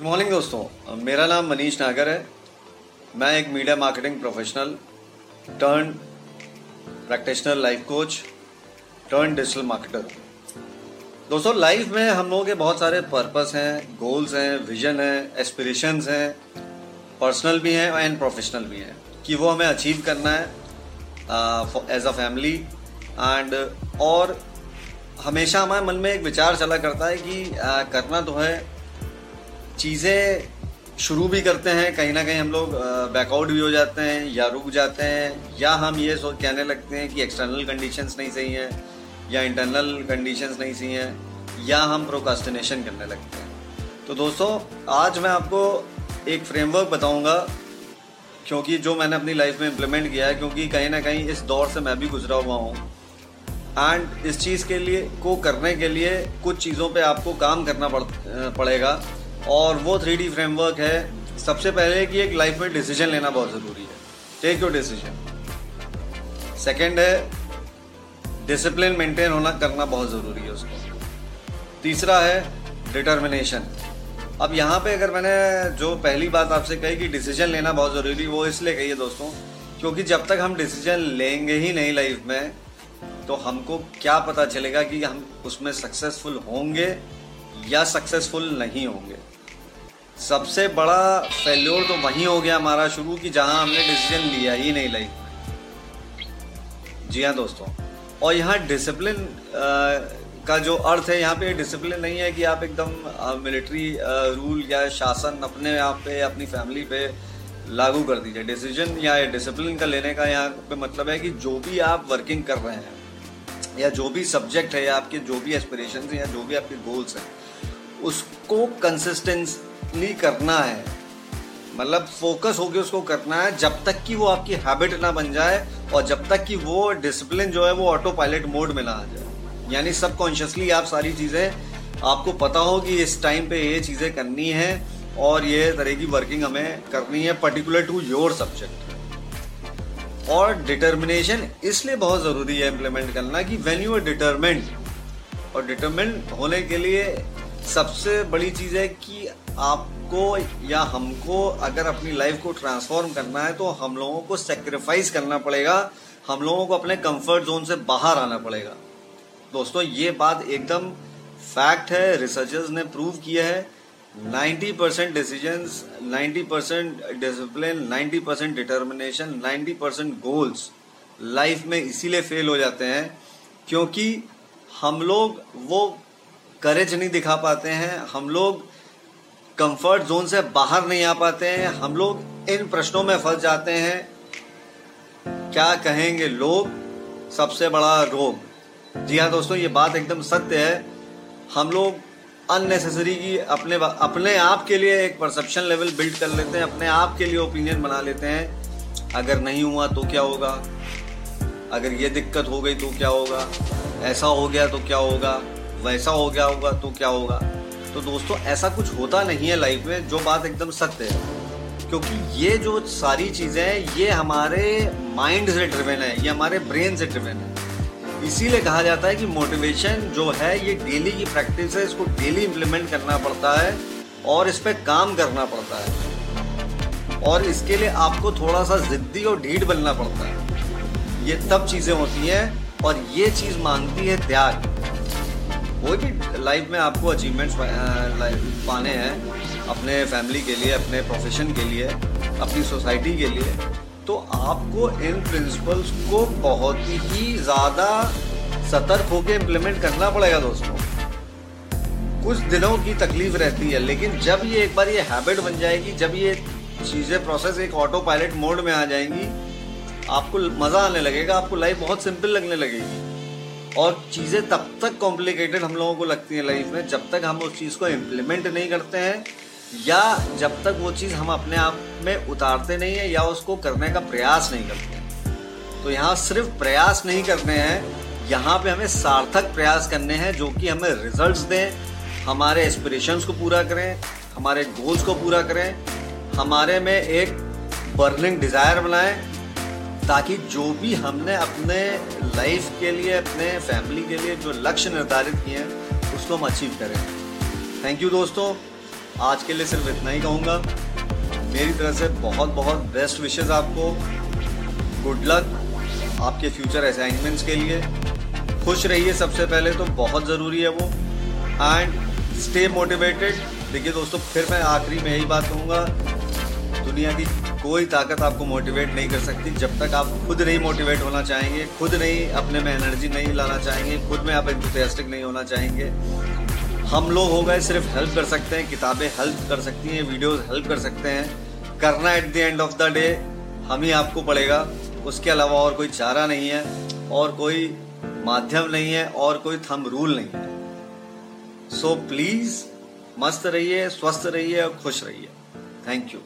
Good morning दोस्तों। मेरा नाम मनीष नागर है। मैं एक media marketing professional turn practitioner life coach turn digital marketer. दोस्तों लाइफ में हम लोगों के बहुत सारे पर्पस हैं गोल्स हैं विजन हैं एस्पिरेशंस हैं पर्सनल भी हैं एंड प्रोफेशनल भी हैं। कि वो हमें अचीव करना है एज अ फैमिली एंड और हमेशा हमारे मन में एक विचार चला करता है कि uh, करना तो है चीज़ें शुरू भी करते हैं, कहीं ना कहीं हम लोग बैकआउट भी हो जाते हैं या रुक जाते हैं, या हम ये सोच, कहने लगते हैं कि एक्सटर्नल कंडीशंस नहीं सही हैं, या इंटरनल कंडीशंस नहीं सही हैं, या हम प्रोकास्टिनेशन करने लगते हैं। तो दोस्तों, आज मैं आपको एक फ्रेमवर्क बताऊँगा, क्योंकि जो मैंने अपनी लाइफ में इम्प्लीमेंट किया है, क्योंकि कहीं ना कहीं इस दौर से मैं भी गुजरा हुआ हूँ। एंड इस चीज़ के लिए, को करने के लिए कुछ चीज़ों पे आपको काम करना पड़ पड़ेगा। और वो थ्री फ्रेमवर्क है। सबसे पहले कि एक लाइफ में डिसीज़न लेना बहुत ज़रूरी है। टेक योर डिसीज़न सेकेंड है डिसिप्लिन मेंटेन होना, करना बहुत ज़रूरी है उसको। तीसरा है डिटर्मिनेशन अब यहाँ पे अगर मैंने जो पहली बात आपसे कही कि डिसीज़न लेना बहुत ज़रूरी, वो इसलिए कही है दोस्तों, क्योंकि जब तक हम डिसीज़न लेंगे ही नहीं लाइफ में तो हमको क्या पता चलेगा कि हम उसमें सक्सेसफुल होंगे या सक्सेसफुल नहीं होंगे। सबसे बड़ा फेल्योर तो वहीं हो गया हमारा शुरू कि जहाँ हमने डिसीज़न लिया ही नहीं लाइफ में। जी हाँ दोस्तों। और यहाँ डिसिप्लिन का जो अर्थ है, यहाँ पे डिसिप्लिन नहीं है कि आप एकदम मिलिट्री रूल या शासन अपने आप पे, अपनी फैमिली पे लागू कर दीजिए। डिसीज़न या डिसिप्लिन का लेने का यहाँ पे मतलब है कि जो भी आप वर्किंग कर रहे हैं, या जो भी सब्जेक्ट है, या आपके जो भी एस्पिरेशन या जो भी आपके गोल्स हैं उसको कंसिस्टेंटली करना है। मतलब फोकस होकर उसको करना है जब तक कि वो आपकी हैबिट ना बन जाए और जब तक कि वो डिसिप्लिन जो है वो ऑटो पायलट मोड में ना आ जाए। यानी सबकॉन्शियसली आप सारी चीज़ें, आपको पता हो कि इस टाइम पे ये चीज़ें करनी है और ये तरह की वर्किंग हमें करनी है पर्टिकुलर टू योर सब्जेक्ट और डिटर्मिनेशन इसलिए बहुत ज़रूरी है इम्प्लीमेंट करना कि वेन यू आर डिटर्मेंट और डिटर्मेंट होने के लिए सबसे बड़ी चीज़ है कि आपको या हमको अगर अपनी लाइफ को ट्रांसफॉर्म करना है तो हम लोगों को सेक्रीफाइस करना पड़ेगा। हम लोगों को अपने कंफर्ट जोन से बाहर आना पड़ेगा। दोस्तों, ये बात एकदम फैक्ट है रिसर्चर्स ने प्रूव किया है। 90 percent decision 90 percent discipline 90 percent determination 90 percent goals life में इसीलिए फेल हो जाते हैं क्योंकि हम लोग वो करेज नहीं दिखा पाते हैं। हम लोग कंफर्ट जोन से बाहर नहीं आ पाते हैं। हम लोग इन प्रश्नों में फंस जाते हैं। क्या कहेंगे लोग? सबसे बड़ा रोग। जी हाँ दोस्तों, ये बात एकदम सत्य है। हम लोग अननेसेसरी की अपने अपने आप के लिए एक परसेप्शन लेवल बिल्ड कर लेते हैं। अपने आप के लिए ओपिनियन बना लेते हैं। अगर नहीं हुआ तो क्या होगा? अगर ये दिक्कत हो गई तो क्या होगा? ऐसा हो गया तो क्या होगा? वैसा हो गया होगा तो क्या होगा? तो दोस्तों, ऐसा कुछ होता नहीं है लाइफ में जो बात एकदम सत्य है। क्योंकि ये जो सारी चीज़ें हैं, ये हमारे माइंड से ड्रिवेन है, ये हमारे ब्रेन से ड्रिवेन है। इसीलिए कहा जाता है कि मोटिवेशन जो है, ये डेली की प्रैक्टिस है, इसको डेली इम्प्लीमेंट करना पड़ता है और इस पर काम करना पड़ता है। और इसके लिए आपको थोड़ा सा जिद्दी और ढीठ बनना पड़ता है। ये तब चीज़ें होती हैं और ये चीज़ मांगती है त्याग। कोई भी लाइफ में आपको अचीवमेंट्स पाने हैं, अपने फैमिली के लिए, अपने प्रोफेशन के लिए, अपनी सोसाइटी के लिए। तो आपको इन प्रिंसिपल्स को बहुत ही ज़्यादा सतर्क होकर इम्प्लीमेंट करना पड़ेगा दोस्तों। कुछ दिनों की तकलीफ़ रहती है, लेकिन जब ये एक बार ये हैबिट बन जाएगी, जब ये चीज़ें प्रोसेस एक ऑटो पायलट मोड में आ जाएँगी, आपको मज़ा आने लगेगा, आपको लाइफ बहुत सिंपल लगने लगेगी। और चीज़ें तब तक कॉम्प्लिकेटेड हम लोगों को लगती हैं लाइफ में, जब तक हम उस चीज़ को इम्प्लीमेंट नहीं करते हैं, या जब तक वो चीज़ हम अपने आप में उतारते नहीं हैं, या उसको करने का प्रयास नहीं करते हैं। तो यहाँ सिर्फ़ प्रयास नहीं करने हैं, यहाँ पे हमें सार्थक प्रयास करने हैं, जो कि हमें रिजल्ट्स दें, हमारे एस्पिरेशंस को पूरा करें, हमारे गोल्स को पूरा करें, हमारे में एक बर्निंग डिज़ायर बनाएँ, ताकि जो भी हमने अपने लाइफ के लिए, अपने फैमिली के लिए जो लक्ष्य निर्धारित किए हैं, उसको हम अचीव करें। थैंक यू दोस्तों। आज के लिए सिर्फ़ इतना ही कहूँगा। मेरी तरफ़ से बहुत बहुत बेस्ट विशेज़ आपको। गुड लक आपके फ्यूचर असाइनमेंट्स के लिए। खुश रहिए सबसे पहले तो बहुत ज़रूरी है वो। एंड स्टे मोटिवेटेड देखिए दोस्तों, फिर मैं आखिरी में यही बात कहूँगा। दुनिया की कोई ताकत आपको मोटिवेट नहीं कर सकती। जब तक आप खुद नहीं मोटिवेट होना चाहेंगे, खुद नहीं अपने में एनर्जी नहीं लाना चाहेंगे, खुद में आप इंथुसियास्टिक नहीं होना चाहेंगे। हम लोग हो गए, सिर्फ़ हेल्प कर सकते हैं, किताबें हेल्प कर सकती हैं वीडियोस हेल्प कर सकते हैं। करना at the end of the day हम ही आपको पड़ेगा। उसके अलावा और कोई चारा नहीं है, और कोई माध्यम नहीं है, और कोई थम रूल नहीं है। सो प्लीज़ मस्त रहिए, स्वस्थ रहिए और खुश रहिए। Thank you